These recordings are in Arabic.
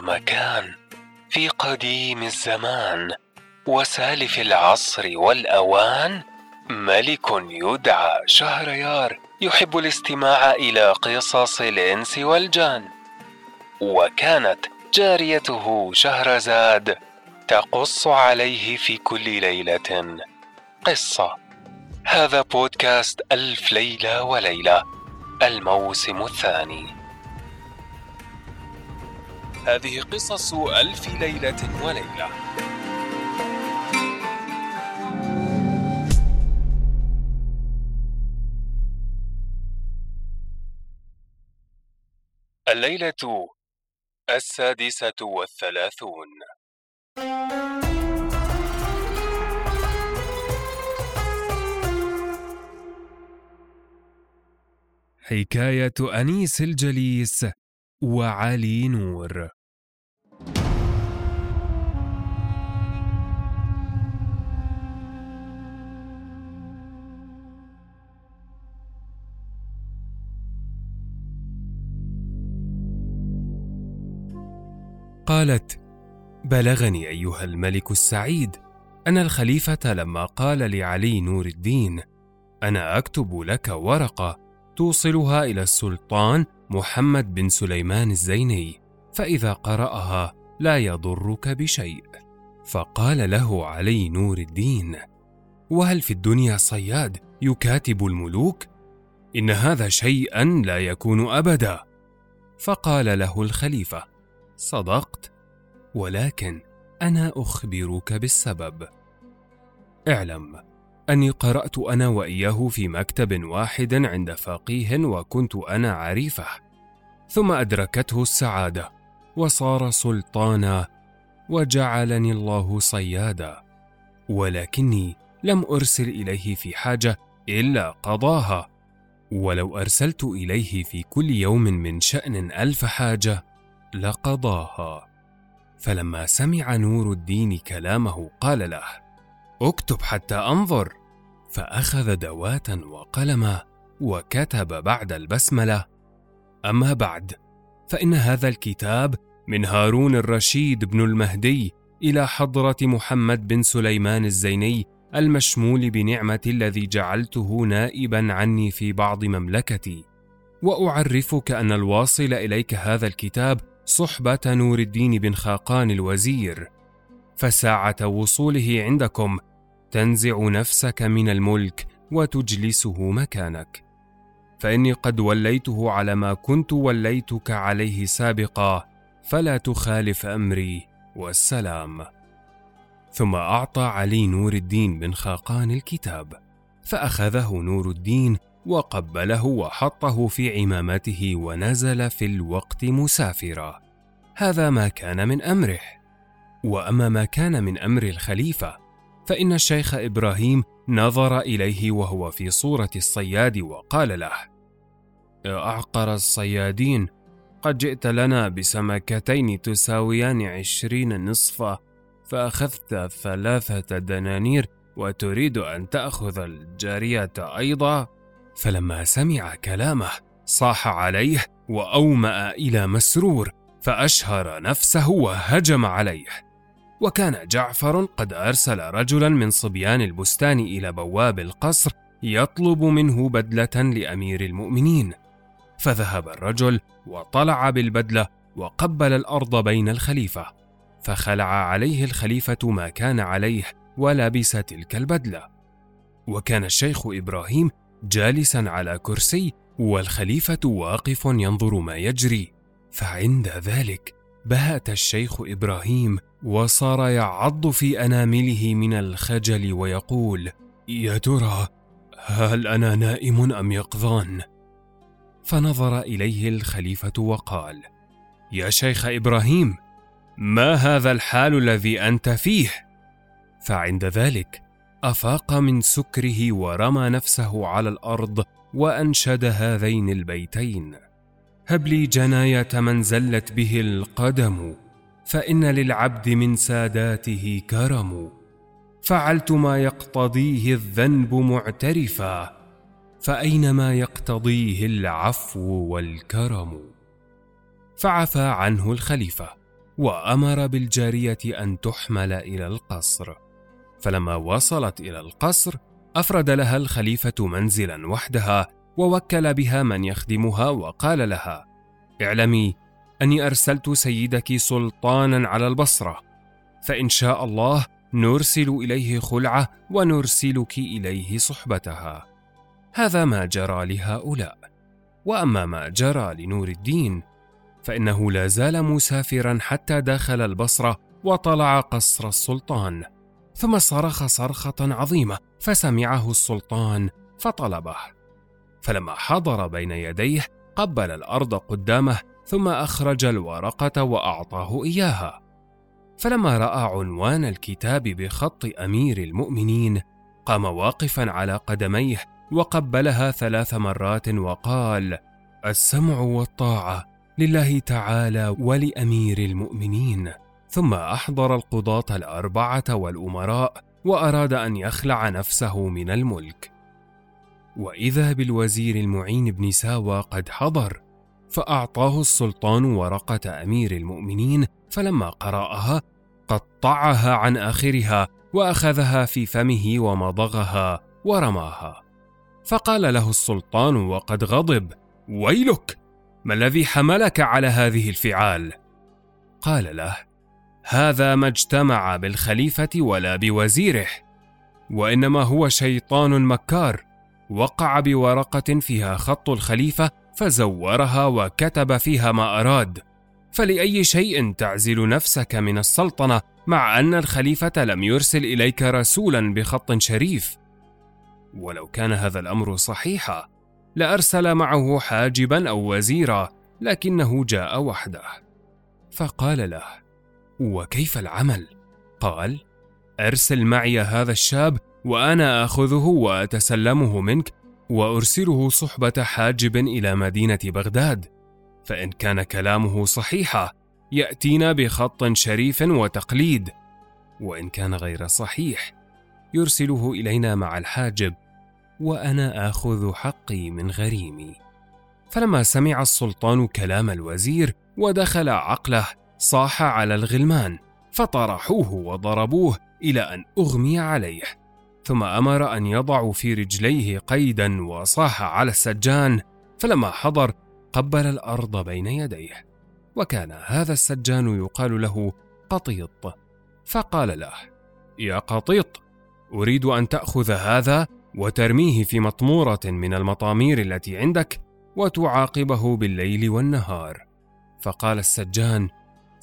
مكان في قديم الزمان وسالف العصر والأوان ملك يدعى شهريار يحب الاستماع إلى قصص الإنس والجان. وكانت جاريته شهرزاد تقص عليه في كل ليلة قصة. هذا بودكاست ألف ليلة وليلة الموسم الثاني. هذه قصص ألف ليلة وليلة. الليلة السادسة والثلاثون. حكاية أنيس الجليس وعلي نور. قالت بلغني أيها الملك السعيد أن الخليفة لما قال لعلي نور الدين أنا أكتب لك ورقة توصلها إلى السلطان محمد بن سليمان الزيني فإذا قرأها لا يضرك بشيء. فقال له علي نور الدين وهل في الدنيا صياد يكاتب الملوك؟ إن هذا شيئا لا يكون ابدا. فقال له الخليفة صدقت؟ ولكن أنا أخبرك بالسبب. اعلم أني قرأت أنا وإياه في مكتب واحد عند فقيه وكنت أنا عريفة ثم أدركته السعادة وصار سلطانا وجعلني الله صيادا ولكني لم أرسل إليه في حاجة إلا قضاها ولو أرسلت إليه في كل يوم من شأن ألف حاجة لقضاها. فلما سمع نور الدين كلامه قال له اكتب حتى أنظر. فأخذ دواة وقلما وكتب بعد البسملة. أما بعد فإن هذا الكتاب من هارون الرشيد بن المهدي إلى حضرة محمد بن سليمان الزيني المشمول بنعمة الذي جعلته نائبا عني في بعض مملكتي. وأعرفك أن الواصل إليك هذا الكتاب صحبة نور الدين بن خاقان الوزير. فساعة وصوله عندكم تنزع نفسك من الملك وتجلسه مكانك. فإني قد وليته على ما كنت وليتك عليه سابقا فلا تخالف أمري والسلام. ثم أعطى علي نور الدين بن خاقان الكتاب فأخذه نور الدين وقبله وحطه في عمامته ونزل في الوقت مسافرا. هذا ما كان من أمره. وأما ما كان من أمر الخليفة فإن الشيخ إبراهيم نظر إليه وهو في صورة الصياد وقال له أعقر الصيادين قد جئت لنا بسمكتين تساويان عشرين نصفا فأخذت ثلاثة دنانير وتريد أن تأخذ الجارية أيضا؟ فلما سمع كلامه صاح عليه وأومأ إلى مسرور فأشهر نفسه وهجم عليه. وكان جعفر قد أرسل رجلا من صبيان البستان إلى بواب القصر يطلب منه بدلة لأمير المؤمنين. فذهب الرجل وطلع بالبدلة وقبل الأرض بين الخليفة فخلع عليه الخليفة ما كان عليه ولبس تلك البدلة. وكان الشيخ إبراهيم جالسا على كرسي والخليفة واقف ينظر ما يجري. فعند ذلك بهت الشيخ إبراهيم وصار يعض في أنامله من الخجل ويقول يا ترى هل أنا نائم أم يقظان؟ فنظر إليه الخليفة وقال يا شيخ إبراهيم ما هذا الحال الذي أنت فيه؟ فعند ذلك أفاق من سكره ورمى نفسه على الأرض وأنشد هذين البيتين. هب لي جناية من زلت به القدم فإن للعبد من ساداته كرم. فعلت ما يقتضيه الذنب معترفا فأينما يقتضيه العفو والكرم. فعفى عنه الخليفة وأمر بالجارية أن تحمل إلى القصر. فلما وصلت إلى القصر أفرد لها الخليفة منزلا وحدها ووكل بها من يخدمها وقال لها اعلمي أني أرسلت سيدك سلطانا على البصرة فإن شاء الله نرسل إليه خلعة ونرسلك إليه صحبتها. هذا ما جرى لهؤلاء. وأما ما جرى لنور الدين فإنه لا زال مسافرا حتى دخل البصرة وطلع قصر السلطان. ثم صرخ صرخة عظيمة فسمعه السلطان فطلبه. فلما حضر بين يديه قبل الأرض قدامه ثم أخرج الورقة وأعطاه إياها. فلما رأى عنوان الكتاب بخط أمير المؤمنين قام واقفا على قدميه وقبلها ثلاث مرات وقال السمع والطاعة لله تعالى ولأمير المؤمنين. ثم أحضر القضاة الأربعة والأمراء وأراد أن يخلع نفسه من الملك. وإذا بالوزير المعين بن ساوى قد حضر فأعطاه السلطان ورقة أمير المؤمنين فلما قرأها قطعها عن آخرها وأخذها في فمه ومضغها ورماها. فقال له السلطان وقد غضب ويلك! ما الذي حملك على هذه الفعال؟ قال له هذا ما اجتمع بالخليفة ولا بوزيره وإنما هو شيطان مكار وقع بورقة فيها خط الخليفة فزورها وكتب فيها ما أراد. فلأي شيء تعزل نفسك من السلطنة مع أن الخليفة لم يرسل إليك رسولا بخط شريف. ولو كان هذا الأمر صحيحا لأرسل معه حاجبا أو وزيرا لكنه جاء وحده. فقال له وكيف العمل؟ قال أرسل معي هذا الشاب وأنا آخذه وأتسلمه منك وأرسله صحبة حاجب إلى مدينة بغداد. فإن كان كلامه صحيحا يأتينا بخط شريف وتقليد. وإن كان غير صحيح يرسله إلينا مع الحاجب وأنا آخذ حقي من غريمي. فلما سمع السلطان كلام الوزير ودخل عقله صاح على الغلمان فطرحوه وضربوه إلى أن أغمي عليه. ثم أمر أن يضعوا في رجليه قيدا وصاح على السجان فلما حضر قبل الأرض بين يديه. وكان هذا السجان يقال له قطيط. فقال له يا قطيط أريد أن تأخذ هذا وترميه في مطمورة من المطامير التي عندك وتعاقبه بالليل والنهار. فقال السجان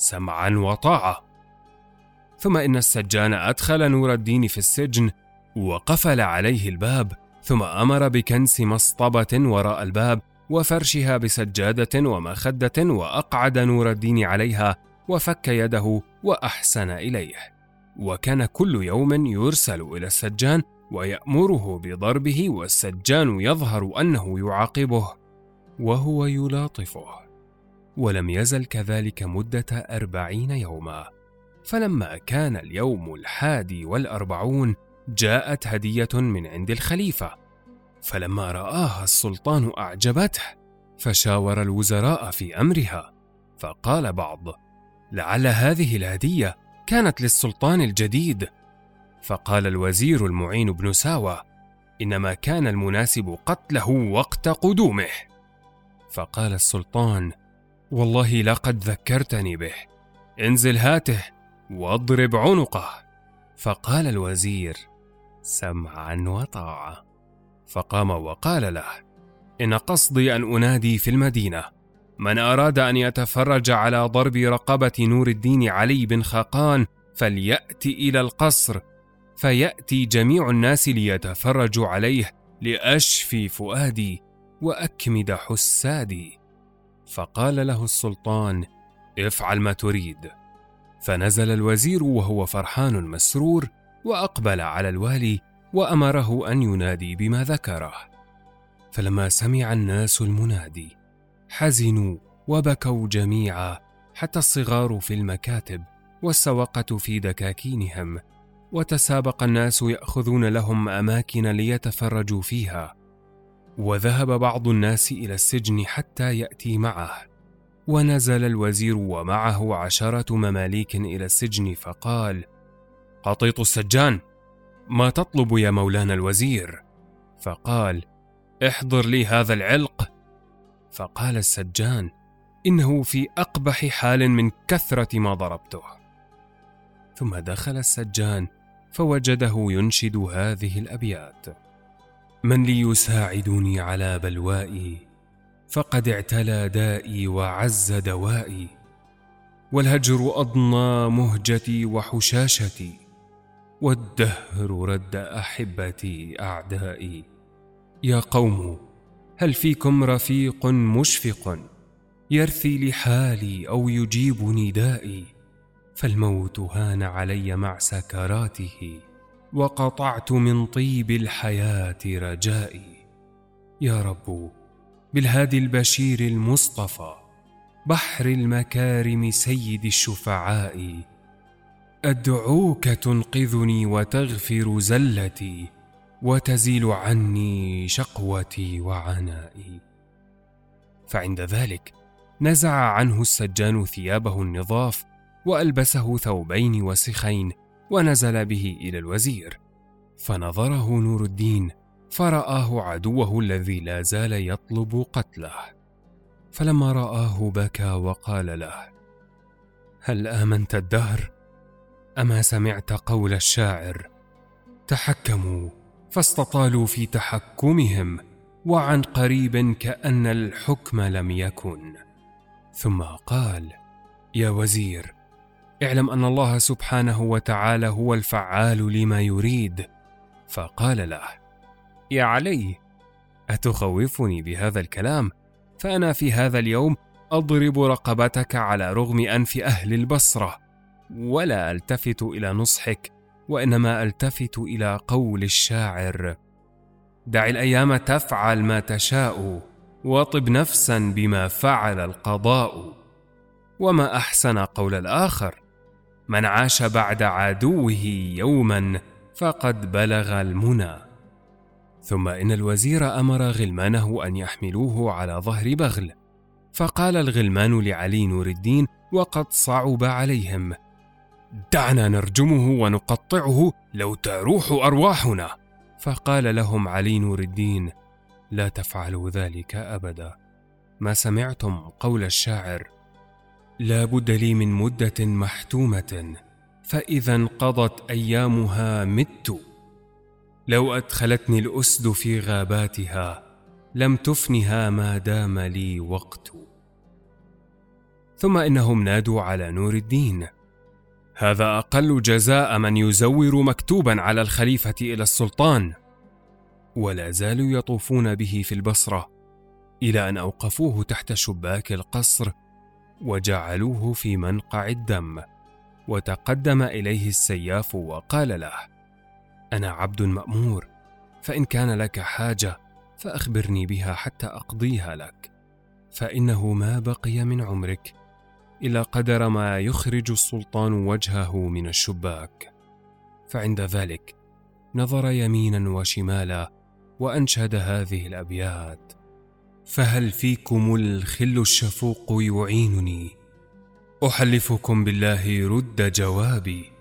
سمعا وطاعة. ثم إن السجان أدخل نور الدين في السجن وقفل عليه الباب ثم أمر بكنس مصطبة وراء الباب وفرشها بسجادة ومخدة وأقعد نور الدين عليها وفك يده وأحسن إليه. وكان كل يوم يرسل إلى السجان ويأمره بضربه والسجان يظهر أنه يعاقبه وهو يلاطفه. ولم يزل كذلك مدة أربعين يوما. فلما كان اليوم الحادي والأربعون جاءت هدية من عند الخليفة. فلما رآها السلطان أعجبته فشاور الوزراء في أمرها. فقال بعض لعل هذه الهدية كانت للسلطان الجديد. فقال الوزير المعين بن ساوى إنما كان المناسب قتله وقت قدومه. فقال السلطان والله لقد ذكرتني به. انزل هاته واضرب عنقه. فقال الوزير سمعا وطاعة. فقام وقال له إن قصدي أن أنادي في المدينة. من أراد أن يتفرج على ضرب رقبة نور الدين علي بن خاقان فليأتي إلى القصر. فيأتي جميع الناس ليتفرجوا عليه لأشفي فؤادي وأكمد حسادي. فقال له السلطان افعل ما تريد. فنزل الوزير وهو فرحان مسرور وأقبل على الوالي وأمره أن ينادي بما ذكره. فلما سمع الناس المنادي حزنوا وبكوا جميعا حتى الصغار في المكاتب والسوقة في دكاكينهم وتسابق الناس يأخذون لهم أماكن ليتفرجوا فيها. وذهب بعض الناس إلى السجن حتى يأتي معه. ونزل الوزير ومعه عشرة مماليك إلى السجن فقال قطيط السجان ما تطلب يا مولانا الوزير؟ فقال احضر لي هذا العلق. فقال السجان إنه في أقبح حال من كثرة ما ضربته. ثم دخل السجان فوجده ينشد هذه الأبيات. من لي يساعدني على بلوائي فقد اعتلى دائي وعز دوائي والهجر أضنى مهجتي وحشاشتي والدهر رد أحبتي أعدائي. يا قوم هل فيكم رفيق مشفق يرثي لحالي أو يجيب ندائي فالموت هان علي مع سكراته. وقطعت من طيب الحياة رجائي. يا رب بالهادي البشير المصطفى بحر المكارم سيد الشفعاء أدعوك تنقذني وتغفر زلتي وتزيل عني شقوتي وعنائي. فعند ذلك نزع عنه السجان ثيابه النظاف وألبسه ثوبين وسخين ونزل به إلى الوزير. فنظره نور الدين فرآه عدوه الذي لا زال يطلب قتله. فلما رآه بكى وقال له هل آمنت الدهر؟ أما سمعت قول الشاعر تحكموا فاستطالوا في تحكمهم وعن قريب كأن الحكم لم يكن. ثم قال يا وزير اعلم أن الله سبحانه وتعالى هو الفعال لما يريد. فقال له يا علي أتخوفني بهذا الكلام؟ فأنا في هذا اليوم أضرب رقبتك على رغم أنف أهل البصرة ولا ألتفت إلى نصحك وإنما ألتفت إلى قول الشاعر. دع الأيام تفعل ما تشاء وطب نفسا بما فعل القضاء. وما أحسن قول الآخر؟ من عاش بعد عدوه يوما فقد بلغ المنى. ثم إن الوزير أمر غلمانه أن يحملوه على ظهر بغل فقال الغلمان لعلي نور الدين وقد صعب عليهم دعنا نرجمه ونقطعه لو تروح أرواحنا. فقال لهم علي نور الدين لا تفعلوا ذلك أبدا. ما سمعتم قول الشاعر لا بد لي من مدة محتومة فإذا انقضت أيامها مت. لو أدخلتني الأسد في غاباتها لم تفنها ما دام لي وقت. ثم إنهم نادوا على نور الدين. هذا أقل جزاء من يزور مكتوبا على الخليفة إلى السلطان. ولا زالوا يطوفون به في البصرة إلى أن أوقفوه تحت شباك القصر وجعلوه في منقع الدم وتقدم إليه السياف وقال له أنا عبد مأمور فإن كان لك حاجة فأخبرني بها حتى أقضيها لك فإنه ما بقي من عمرك إلا قدر ما يخرج السلطان وجهه من الشباك. فعند ذلك نظر يمينا وشمالا وأنشد هذه الأبيات فهل فيكم الخل الشفوق يعينني؟ أحلفكم بالله رد جوابي.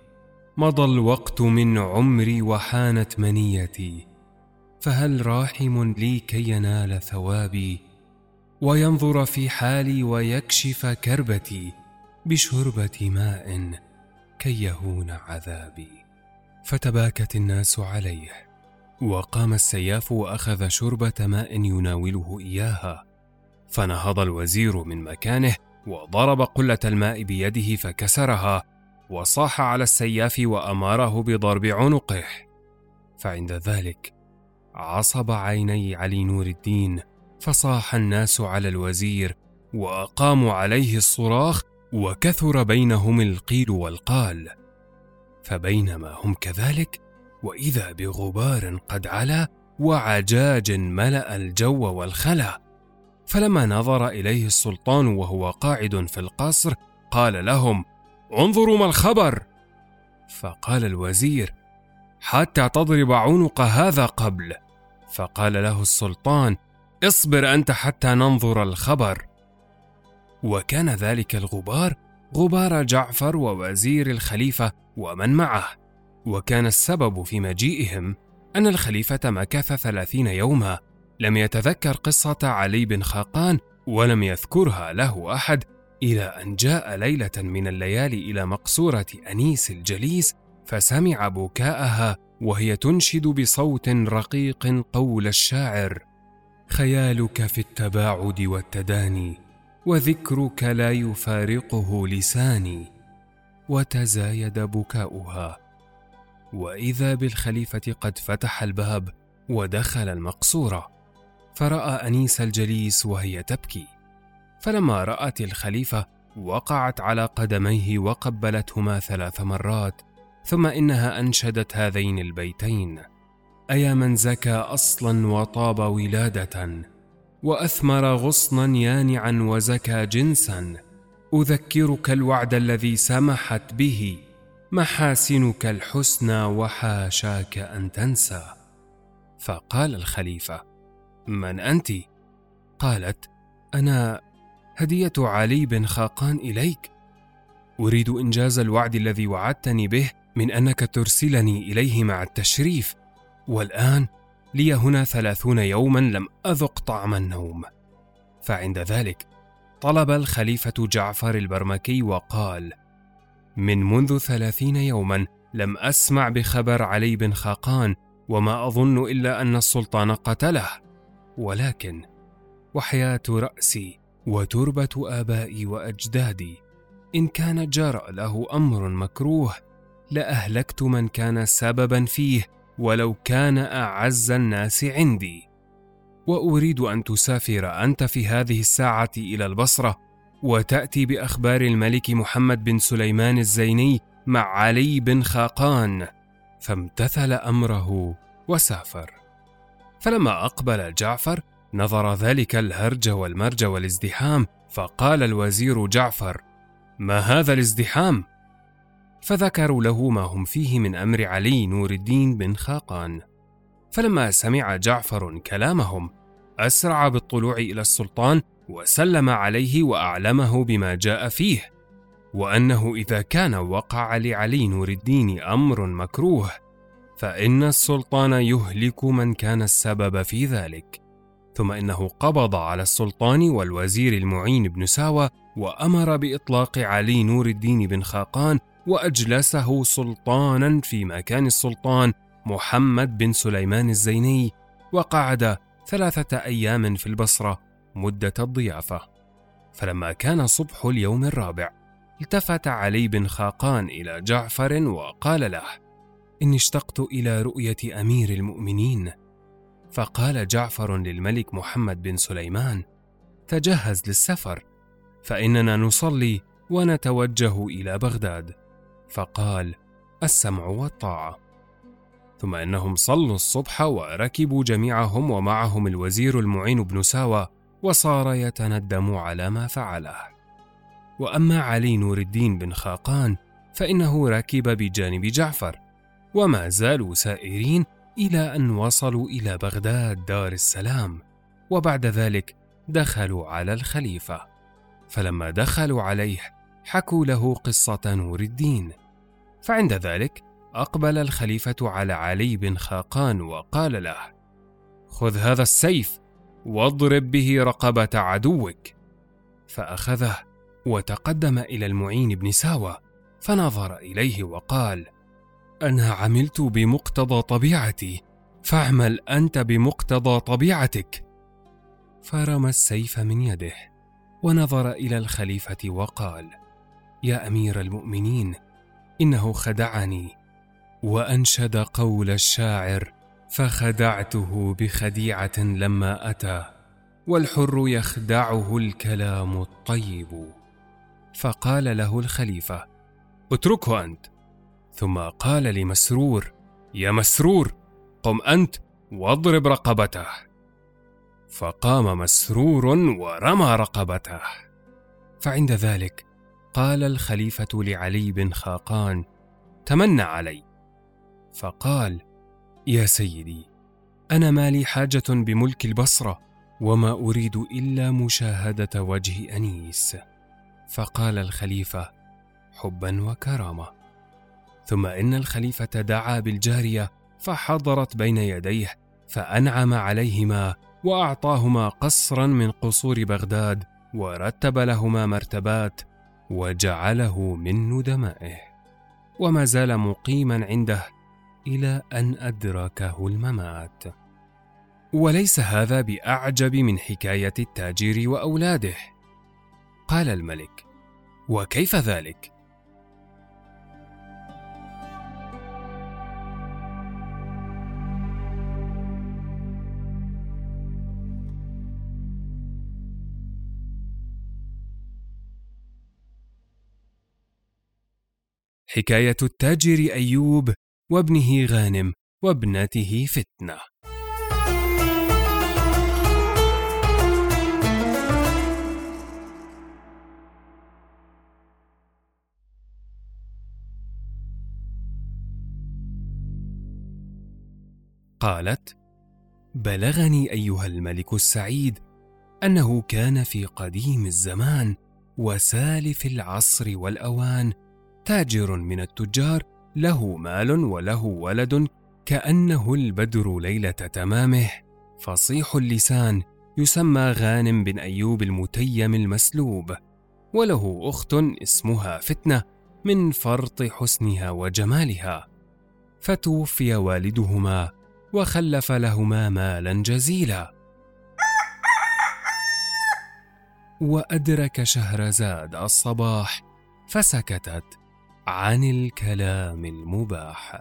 مضى الوقت من عمري وحانت منيتي. فهل راحم لي كي ينال ثوابي؟ وينظر في حالي ويكشف كربتي. بشربة ماء كي يهون عذابي. فتباكت الناس عليه. وقام السياف وأخذ شربة ماء يناوله إياها. فنهض الوزير من مكانه وضرب قلة الماء بيده فكسرها وصاح على السياف وأماره بضرب عنقه. فعند ذلك عصب عيني علي نور الدين فصاح الناس على الوزير وأقاموا عليه الصراخ وكثر بينهم القيل والقال. فبينما هم كذلك وإذا بغبار قد علا وعجاج ملأ الجو والخلا. فلما نظر إليه السلطان وهو قاعد في القصر قال لهم انظروا ما الخبر. فقال الوزير حتى تضرب عنق هذا قبل. فقال له السلطان اصبر أنت حتى ننظر الخبر. وكان ذلك الغبار غبار جعفر ووزير الخليفة ومن معه. وكان السبب في مجيئهم أن الخليفة مكث ثلاثين يوما لم يتذكر قصة علي بن خاقان ولم يذكرها له أحد إلى أن جاء ليلة من الليالي إلى مقصورة أنيس الجليس فسمع بكاءها وهي تنشد بصوت رقيق قول الشاعر خيالك في التباعد والتداني وذكرك لا يفارقه لساني وتزايد بكاؤها وإذا بالخليفة قد فتح الباب ودخل المقصورة فرأى أنيس الجليس وهي تبكي. فلما رأت الخليفة وقعت على قدميه وقبلتهما ثلاث مرات ثم إنها أنشدت هذين البيتين. أيا من زكى أصلا وطاب ولادة وأثمر غصنا يانعا وزكى جنسا أذكرك الوعد الذي سمحت به محاسنك الحسنى وحاشاك أن تنسى. فقال الخليفة من أنت؟ قالت أنا هدية علي بن خاقان إليك. أريد إنجاز الوعد الذي وعدتني به من أنك ترسلني إليه مع التشريف. والآن لي هنا ثلاثون يوما لم أذق طعم النوم. فعند ذلك طلب الخليفة جعفر البرمكي وقال من منذ ثلاثين يوما لم أسمع بخبر علي بن خاقان وما أظن إلا أن السلطان قتله. ولكن وحياة رأسي وتربة آبائي وأجدادي إن كان جرى له أمر مكروه لأهلكت من كان سببا فيه ولو كان أعز الناس عندي. وأريد أن تسافر أنت في هذه الساعة إلى البصرة وتأتي بأخبار الملك محمد بن سليمان الزيني مع علي بن خاقان فامتثل أمره وسافر. فلما أقبل جعفر نظر ذلك الهرج والمرج والازدحام فقال الوزير جعفر ما هذا الازدحام؟ فذكروا له ما هم فيه من أمر علي نور الدين بن خاقان. فلما سمع جعفر كلامهم أسرع بالطلوع إلى السلطان وسلم عليه وأعلمه بما جاء فيه وأنه إذا كان وقع لعلي نور الدين أمر مكروه فإن السلطان يهلك من كان السبب في ذلك. ثم إنه قبض على السلطان والوزير المعين بن ساوى وأمر بإطلاق علي نور الدين بن خاقان وأجلسه سلطانا في مكان السلطان محمد بن سليمان الزيني وقعد ثلاثة أيام في البصرة. مدة الضيافة. فلما كان صبح اليوم الرابع التفت علي بن خاقان إلى جعفر وقال له إني اشتقت إلى رؤية أمير المؤمنين. فقال جعفر للملك محمد بن سليمان تجهز للسفر فإننا نصلي ونتوجه إلى بغداد. فقال السمع والطاعة. ثم إنهم صلوا الصبح وركبوا جميعهم ومعهم الوزير المعين بن ساوى وصار يتندم على ما فعله. وأما علي نور الدين بن خاقان فإنه ركب بجانب جعفر وما زالوا سائرين إلى أن وصلوا إلى بغداد دار السلام وبعد ذلك دخلوا على الخليفة. فلما دخلوا عليه حكوا له قصة نور الدين. فعند ذلك أقبل الخليفة على علي بن خاقان وقال له خذ هذا السيف واضرب به رقبة عدوك. فأخذه وتقدم إلى المعين بن ساوى فنظر إليه وقال أنا عملت بمقتضى طبيعتي فاعمل أنت بمقتضى طبيعتك. فرمى السيف من يده ونظر إلى الخليفة وقال يا أمير المؤمنين إنه خدعني وأنشد قول الشاعر فخدعته بخديعة لما أتى والحر يخدعه الكلام الطيب. فقال له الخليفة اتركه أنت. ثم قال لمسرور يا مسرور قم أنت واضرب رقبته. فقام مسرور ورمى رقبته. فعند ذلك قال الخليفة لعلي بن خاقان تمنى علي. فقال يا سيدي أنا ما لي حاجة بملك البصرة وما أريد إلا مشاهدة وجه أنيس. فقال الخليفة حبا وكرامة. ثم إن الخليفة دعا بالجارية فحضرت بين يديه فأنعم عليهما وأعطاهما قصرا من قصور بغداد ورتب لهما مرتبات وجعله من ندمائه. وما زال مقيما عنده إلى أن أدركه الممات. وليس هذا بأعجب من حكاية التاجر وأولاده. قال الملك وكيف ذلك؟ حكاية التاجر أيوب وابنه غانم وابنته فتنة. قالت بلغني أيها الملك السعيد أنه كان في قديم الزمان وسالف العصر والأوان تاجر من التجار له مال وله ولد كأنه البدر ليلة تمامه. فصيح اللسان يسمى غانم بن أيوب المتيم المسلوب. وله أخت اسمها فتنة من فرط حسنها وجمالها. فتوفي والدهما وخلف لهما مالا جزيلا. وأدرك شهرزاد الصباح فسكتت عن الكلام المباح.